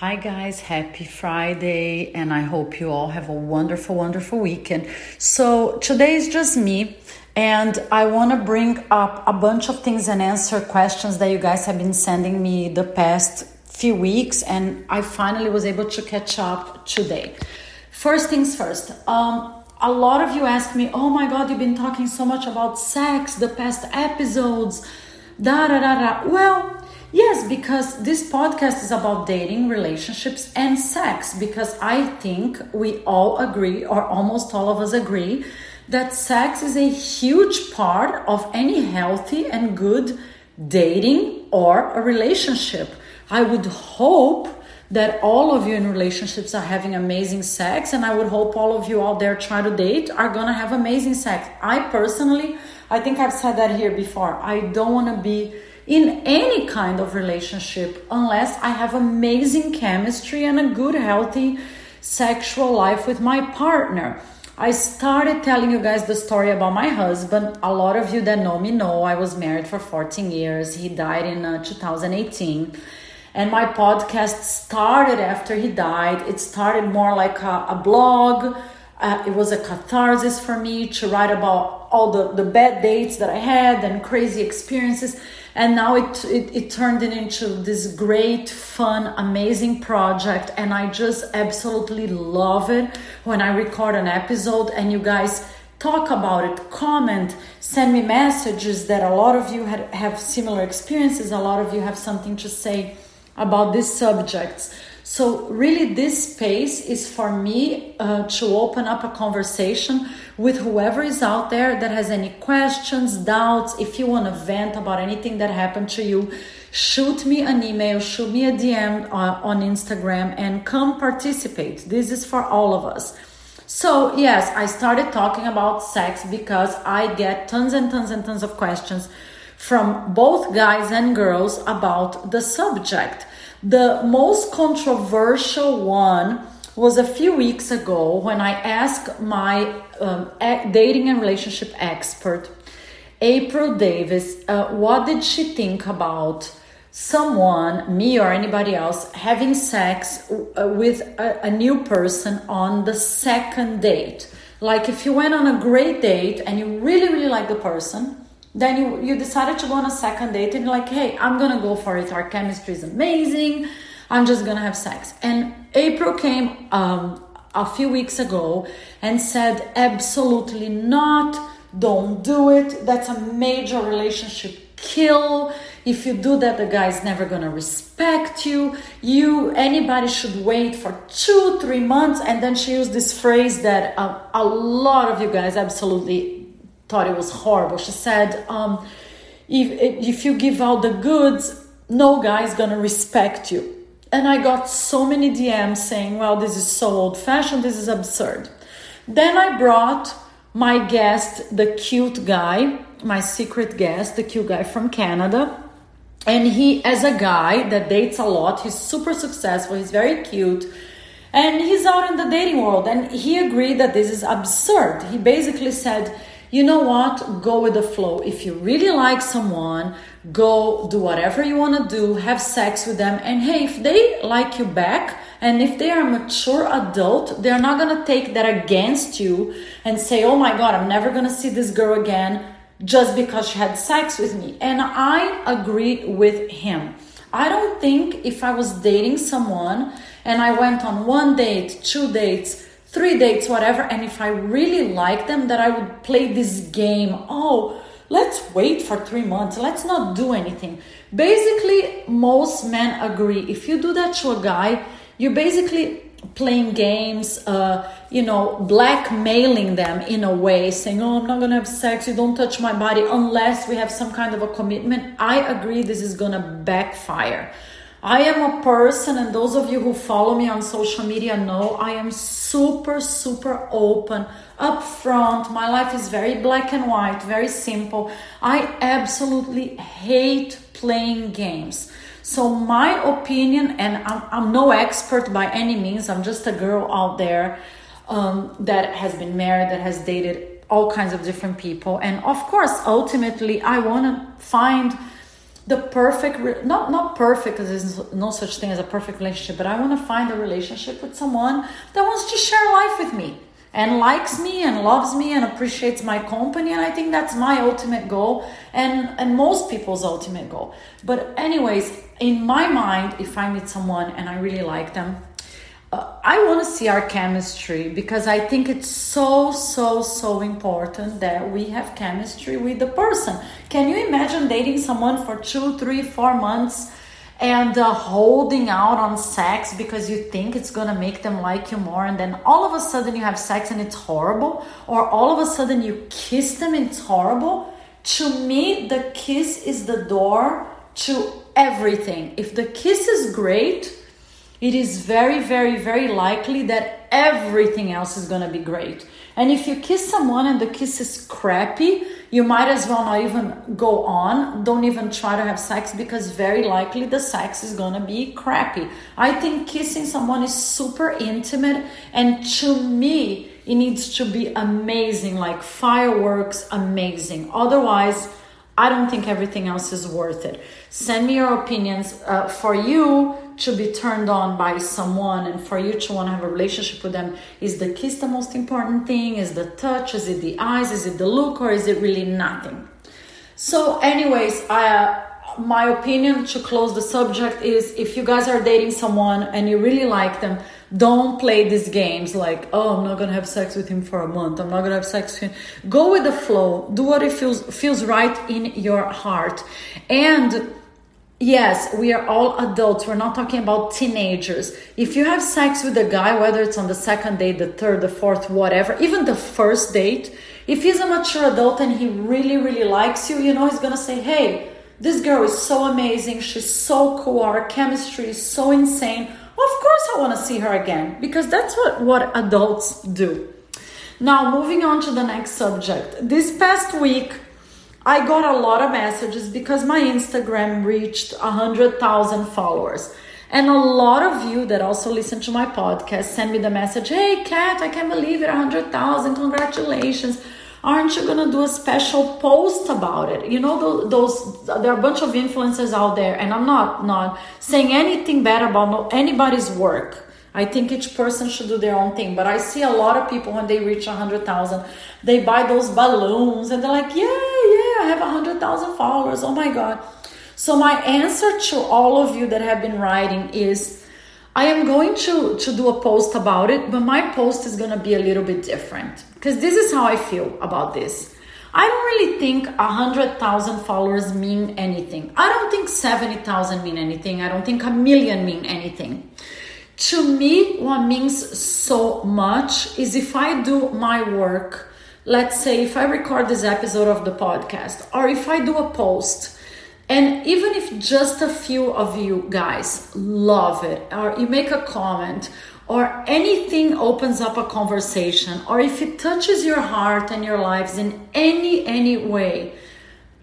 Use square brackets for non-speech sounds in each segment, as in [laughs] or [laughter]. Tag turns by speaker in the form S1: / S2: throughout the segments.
S1: Hi, guys, happy Friday, and I hope you all have a wonderful, wonderful weekend. So, today is just me, and I want to bring up a bunch of things and answer questions that you guys have been sending me the past few weeks, and I finally was able to catch up today. First things first, um, a lot of you ask me, Oh my god, you've been talking so much about sex the past episodes, da da da da. Well, Yes, because this podcast is about dating, relationships, and sex. Because I think we all agree, or almost all of us agree, that sex is a huge part of any healthy and good dating or a relationship. I would hope that all of you in relationships are having amazing sex, and I would hope all of you out there trying to date are gonna have amazing sex. I personally, I think I've said that here before, I don't wanna be in any kind of relationship unless I have amazing chemistry and a good, healthy sexual life with my partner. I started telling you guys the story about my husband. A lot of you that know me know I was married for 14 years. He died in uh, 2018. And my podcast started after he died. It started more like a, a blog. Uh, it was a catharsis for me to write about all the, the bad dates that I had and crazy experiences and now it, it, it turned it into this great fun amazing project. And i just absolutely love it when i record an episode and you guys talk about it comment send me messages that a lot of you had, have similar experiences. A lot of you have something to say about these subjects so, really, this space is for me uh, to open up a conversation with whoever is out there that has any questions, doubts. If you want to vent about anything that happened to you, shoot me an email, shoot me a DM uh, on Instagram, and come participate. This is for all of us. So, yes, I started talking about sex because I get tons and tons and tons of questions from both guys and girls about the subject. The most controversial one was a few weeks ago when I asked my um, dating and relationship expert, April Davis, uh, what did she think about someone, me or anybody else, having sex uh, with a, a new person on the second date? Like if you went on a great date and you really, really like the person, then you, you decided to go on a second date and like, hey, I'm gonna go for it. Our chemistry is amazing. I'm just gonna have sex. And April came um, a few weeks ago and said, absolutely not. Don't do it. That's a major relationship kill. If you do that, the guy's never gonna respect you. You anybody should wait for two, three months. And then she used this phrase that uh, a lot of you guys absolutely thought it was horrible. She said, um, if, if you give out the goods, no guy's gonna respect you. And I got so many DMs saying, well, this is so old fashioned, this is absurd. Then I brought my guest, the cute guy, my secret guest, the cute guy from Canada. And he, as a guy that dates a lot, he's super successful, he's very cute, and he's out in the dating world. And he agreed that this is absurd. He basically said, you know what? Go with the flow. If you really like someone, go do whatever you want to do, have sex with them. And hey, if they like you back, and if they are a mature adult, they're not going to take that against you and say, oh my God, I'm never going to see this girl again just because she had sex with me. And I agree with him. I don't think if I was dating someone and I went on one date, two dates, three dates, whatever, and if I really like them, that I would play this game. Oh, let's wait for three months, let's not do anything. Basically, most men agree. If you do that to a guy, you're basically playing games, uh, you know, blackmailing them in a way, saying, Oh, I'm not gonna have sex, you don't touch my body unless we have some kind of a commitment. I agree this is gonna backfire. I am a person, and those of you who follow me on social media know I am super, super open, upfront. My life is very black and white, very simple. I absolutely hate playing games. So, my opinion, and I'm, I'm no expert by any means, I'm just a girl out there um, that has been married, that has dated all kinds of different people. And of course, ultimately, I want to find the perfect not not perfect because there's no such thing as a perfect relationship but i want to find a relationship with someone that wants to share life with me and likes me and loves me and appreciates my company and i think that's my ultimate goal and and most people's ultimate goal. But anyways in my mind if i meet someone and i really like them uh, I want to see our chemistry because I think it's so, so, so important that we have chemistry with the person. Can you imagine dating someone for two, three, four months and uh, holding out on sex because you think it's gonna make them like you more, and then all of a sudden you have sex and it's horrible, or all of a sudden you kiss them and it's horrible? To me, the kiss is the door to everything. If the kiss is great, it is very, very, very likely that everything else is going to be great. And if you kiss someone and the kiss is crappy, you might as well not even go on. Don't even try to have sex because very likely the sex is going to be crappy. I think kissing someone is super intimate, and to me, it needs to be amazing like fireworks, amazing. Otherwise, I don't think everything else is worth it. Send me your opinions. Uh, for you to be turned on by someone and for you to want to have a relationship with them, is the kiss the most important thing? Is the touch? Is it the eyes? Is it the look? Or is it really nothing? So, anyways, I. Uh, my opinion to close the subject is if you guys are dating someone and you really like them, don't play these games like, oh, I'm not gonna have sex with him for a month. I'm not gonna have sex with him. Go with the flow. Do what it feels feels right in your heart. And yes, we are all adults. We're not talking about teenagers. If you have sex with a guy, whether it's on the second date, the third, the fourth, whatever, even the first date, if he's a mature adult and he really, really likes you, you know, he's gonna say, hey, this girl is so amazing. She's so cool. Our chemistry is so insane of course I want to see her again because that's what, what adults do. Now, moving on to the next subject. This past week, I got a lot of messages because my Instagram reached 100,000 followers. And a lot of you that also listen to my podcast send me the message Hey, Kat, I can't believe it, 100,000, congratulations aren't you gonna do a special post about it you know those there are a bunch of influencers out there and i'm not not saying anything bad about anybody's work I think each person should do their own thing, but I see a lot of people when they reach a hundred thousand, they buy those balloons and they're like, "Yeah, yeah, I have a hundred thousand followers. Oh my god!" So my answer to all of you that have been writing is, I am going to, to do a post about it, but my post is going to be a little bit different because this is how I feel about this. I don't really think 100,000 followers mean anything. I don't think 70,000 mean anything. I don't think a million mean anything. To me, what means so much is if I do my work, let's say if I record this episode of the podcast, or if I do a post, and even if just a few of you guys love it, or you make a comment, or anything opens up a conversation, or if it touches your heart and your lives in any any way,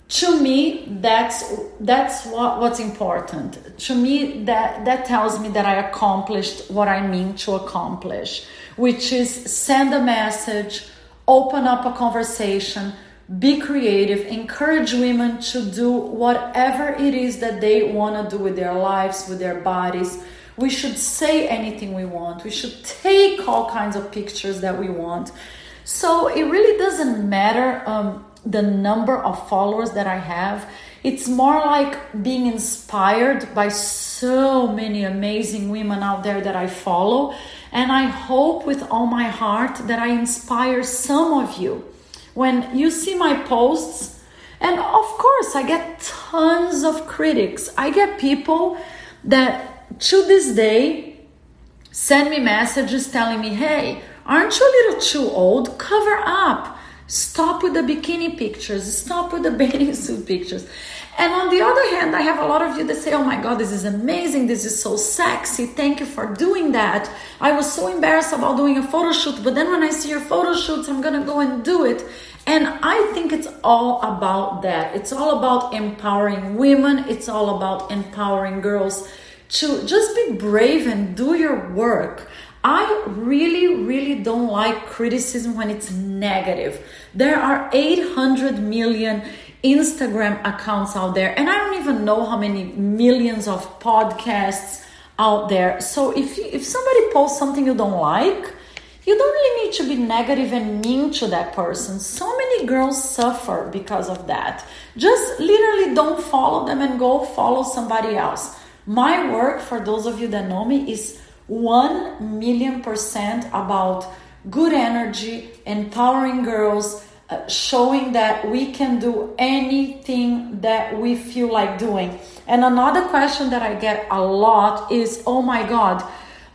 S1: to me that's that's what, what's important. To me that that tells me that I accomplished what I mean to accomplish, which is send a message, open up a conversation be creative, encourage women to do whatever it is that they want to do with their lives, with their bodies. We should say anything we want. We should take all kinds of pictures that we want. So it really doesn't matter um, the number of followers that I have. It's more like being inspired by so many amazing women out there that I follow. And I hope with all my heart that I inspire some of you when you see my posts, and of course, I get tons of critics. I get people that to this day send me messages telling me, hey, aren't you a little too old? Cover up. Stop with the bikini pictures. Stop with the [laughs] bathing suit pictures. And on the other hand, I have a lot of you that say, Oh my God, this is amazing. This is so sexy. Thank you for doing that. I was so embarrassed about doing a photo shoot, but then when I see your photo shoots, I'm going to go and do it. And I think it's all about that. It's all about empowering women, it's all about empowering girls to just be brave and do your work. I really, really don't like criticism when it's negative. There are 800 million Instagram accounts out there, and I don't even know how many millions of podcasts out there. So if you, if somebody posts something you don't like, you don't really need to be negative and mean to that person. So many girls suffer because of that. Just literally don't follow them and go follow somebody else. My work, for those of you that know me, is 1 million percent about good energy, empowering girls, uh, showing that we can do anything that we feel like doing. And another question that I get a lot is, oh my God,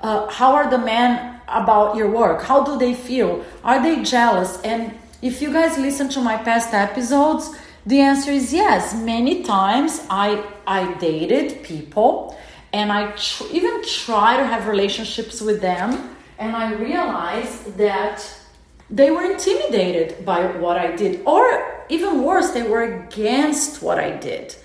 S1: uh, how are the men about your work? How do they feel? Are they jealous? And if you guys listen to my past episodes, the answer is yes. Many times I I dated people and I tr- even try to have relationships with them and I realized that they were intimidated by what I did, or even worse, they were against what I did.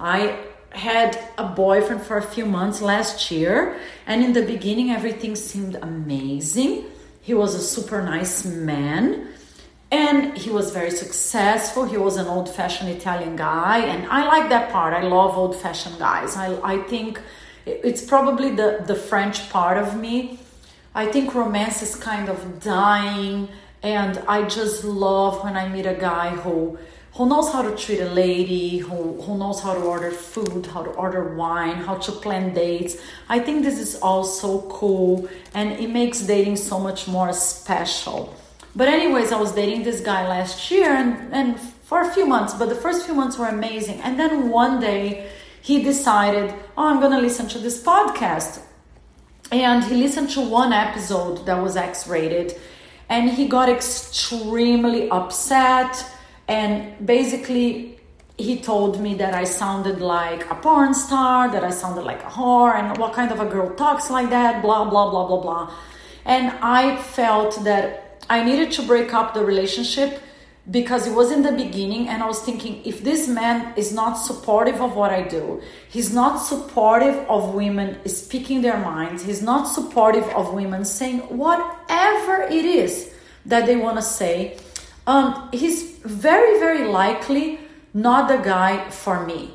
S1: I had a boyfriend for a few months last year, and in the beginning, everything seemed amazing. He was a super nice man, and he was very successful. He was an old fashioned Italian guy, and I like that part. I love old fashioned guys. I, I think it's probably the, the French part of me. I think romance is kind of dying and I just love when I meet a guy who who knows how to treat a lady, who, who knows how to order food, how to order wine, how to plan dates. I think this is all so cool and it makes dating so much more special. But anyways, I was dating this guy last year and, and for a few months, but the first few months were amazing. And then one day he decided, oh, I'm gonna listen to this podcast. And he listened to one episode that was X-rated and he got extremely upset and basically he told me that I sounded like a porn star, that I sounded like a whore, and what kind of a girl talks like that, blah, blah, blah, blah, blah. And I felt that I needed to break up the relationship because it was in the beginning and I was thinking if this man is not supportive of what I do, he's not supportive of women speaking their minds, he's not supportive of women saying whatever it is that they want to say, um, he's very, very likely not the guy for me.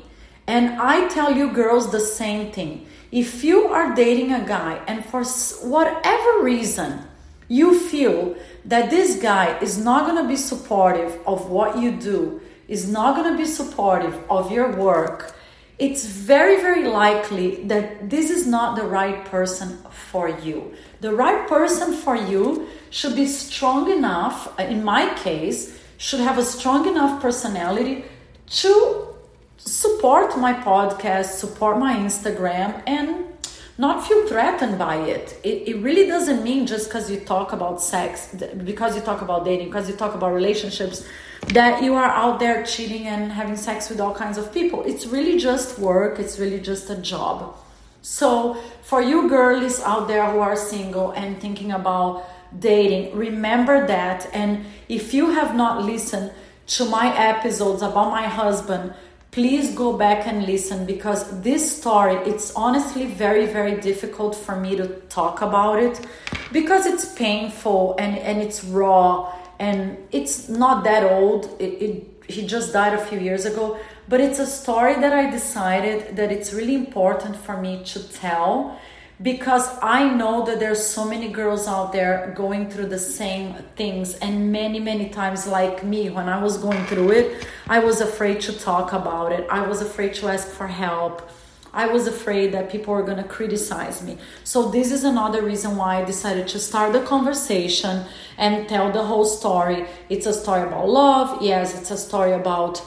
S1: And I tell you girls the same thing. If you are dating a guy and for whatever reason you feel that this guy is not going to be supportive of what you do, is not going to be supportive of your work, it's very, very likely that this is not the right person for you. The right person for you should be strong enough, uh, in my case, should have a strong enough personality to support my podcast, support my Instagram, and not feel threatened by it. It, it really doesn't mean just because you talk about sex, because you talk about dating, because you talk about relationships, that you are out there cheating and having sex with all kinds of people. It's really just work, it's really just a job. So, for you girlies out there who are single and thinking about dating, remember that. And if you have not listened to my episodes about my husband, please go back and listen because this story it's honestly very very difficult for me to talk about it because it's painful and and it's raw and it's not that old. It, it, he just died a few years ago but it's a story that i decided that it's really important for me to tell because I know that there's so many girls out there going through the same things and many many times like me when I was going through it I was afraid to talk about it. I was afraid to ask for help. I was afraid that people were going to criticize me. So this is another reason why I decided to start the conversation and tell the whole story. It's a story about love yes it's a story about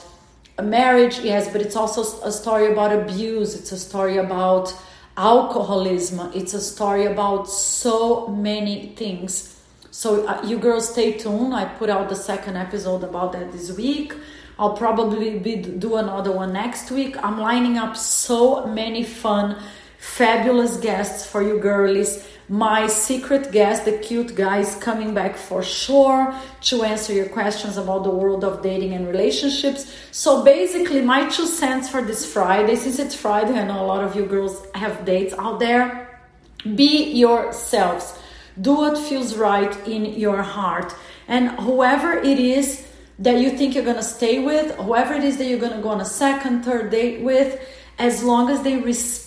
S1: a marriage yes but it's also a story about abuse. It's a story about alcoholism. It's a story about so many things. So, uh, you girls stay tuned. I put out the second episode about that this week. I'll probably be do another one next week. I'm lining up so many fun, fabulous guests for you girlies my secret guest, the cute guy, is coming back for sure to answer your questions about the world of dating and relationships. So, basically, my two cents for this Friday, since it's Friday, I know a lot of you girls have dates out there. Be yourselves, do what feels right in your heart, and whoever it is that you think you're to stay with, whoever it is that you're to go on a second, third date with, as long as they respect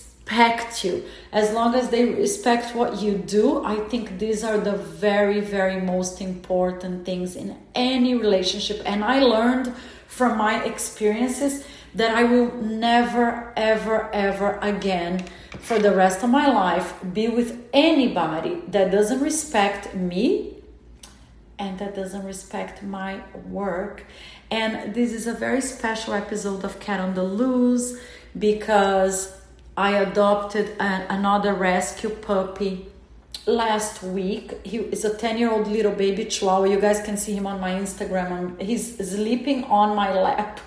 S1: you, as long as they respect what you do, I think these are the very, very most important things in any relationship. And I learned from my experiences that I will never, ever, ever again for the rest of my life be with anybody that doesn't respect me and that doesn't respect my work. And this is a very special episode of Cat on the Loose because I adopted an, another rescue puppy last week. He is a 10 year old little baby chihuahua. You guys can see him on my Instagram. He's sleeping on my lap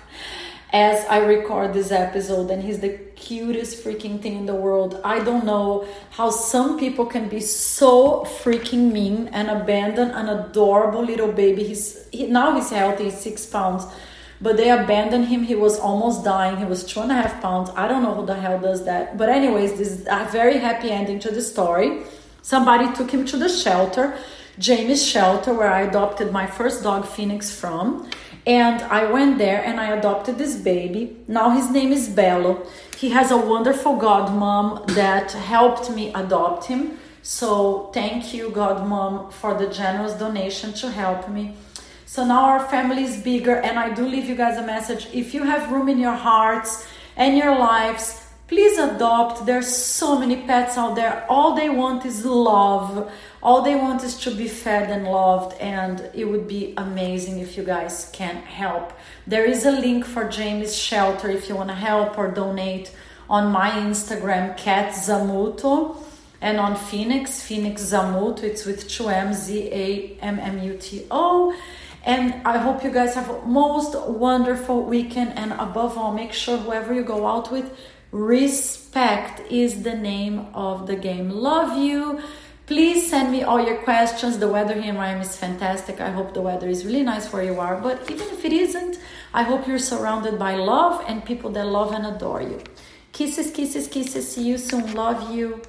S1: as I record this episode, and he's the cutest freaking thing in the world. I don't know how some people can be so freaking mean and abandon an adorable little baby. He's he, now he's healthy, he's six pounds, but they abandoned him. He was almost dying. He was two and a half pounds. I don't know who the hell does that. But anyways, this is a very happy ending to the story. Somebody took him to the shelter, Jamie's shelter, where I adopted my first dog, Phoenix, from and I went there and I adopted this baby. Now his name is Bello. He has a wonderful godmom that helped me adopt him. So thank you, godmom, for the generous donation to help me. So now our family is bigger, and I do leave you guys a message. If you have room in your hearts and your lives, please adopt. There's so many pets out there. All they want is love all they want is to be fed and loved and it would be amazing if you guys can help there is a link for Jamie's shelter if you want to help or donate on my instagram cat zammuto and on phoenix phoenix zammuto it's with two m z a m m u t o and I hope you guys have a most wonderful weekend. And above all, make sure whoever you go out with, respect is the name of the game. Love you. Please send me all your questions. The weather here in Miami is fantastic. I hope the weather is really nice where you are. But even if it isn't, I hope you're surrounded by love and people that love and adore you. Kisses, kisses, kisses. See you soon. Love you.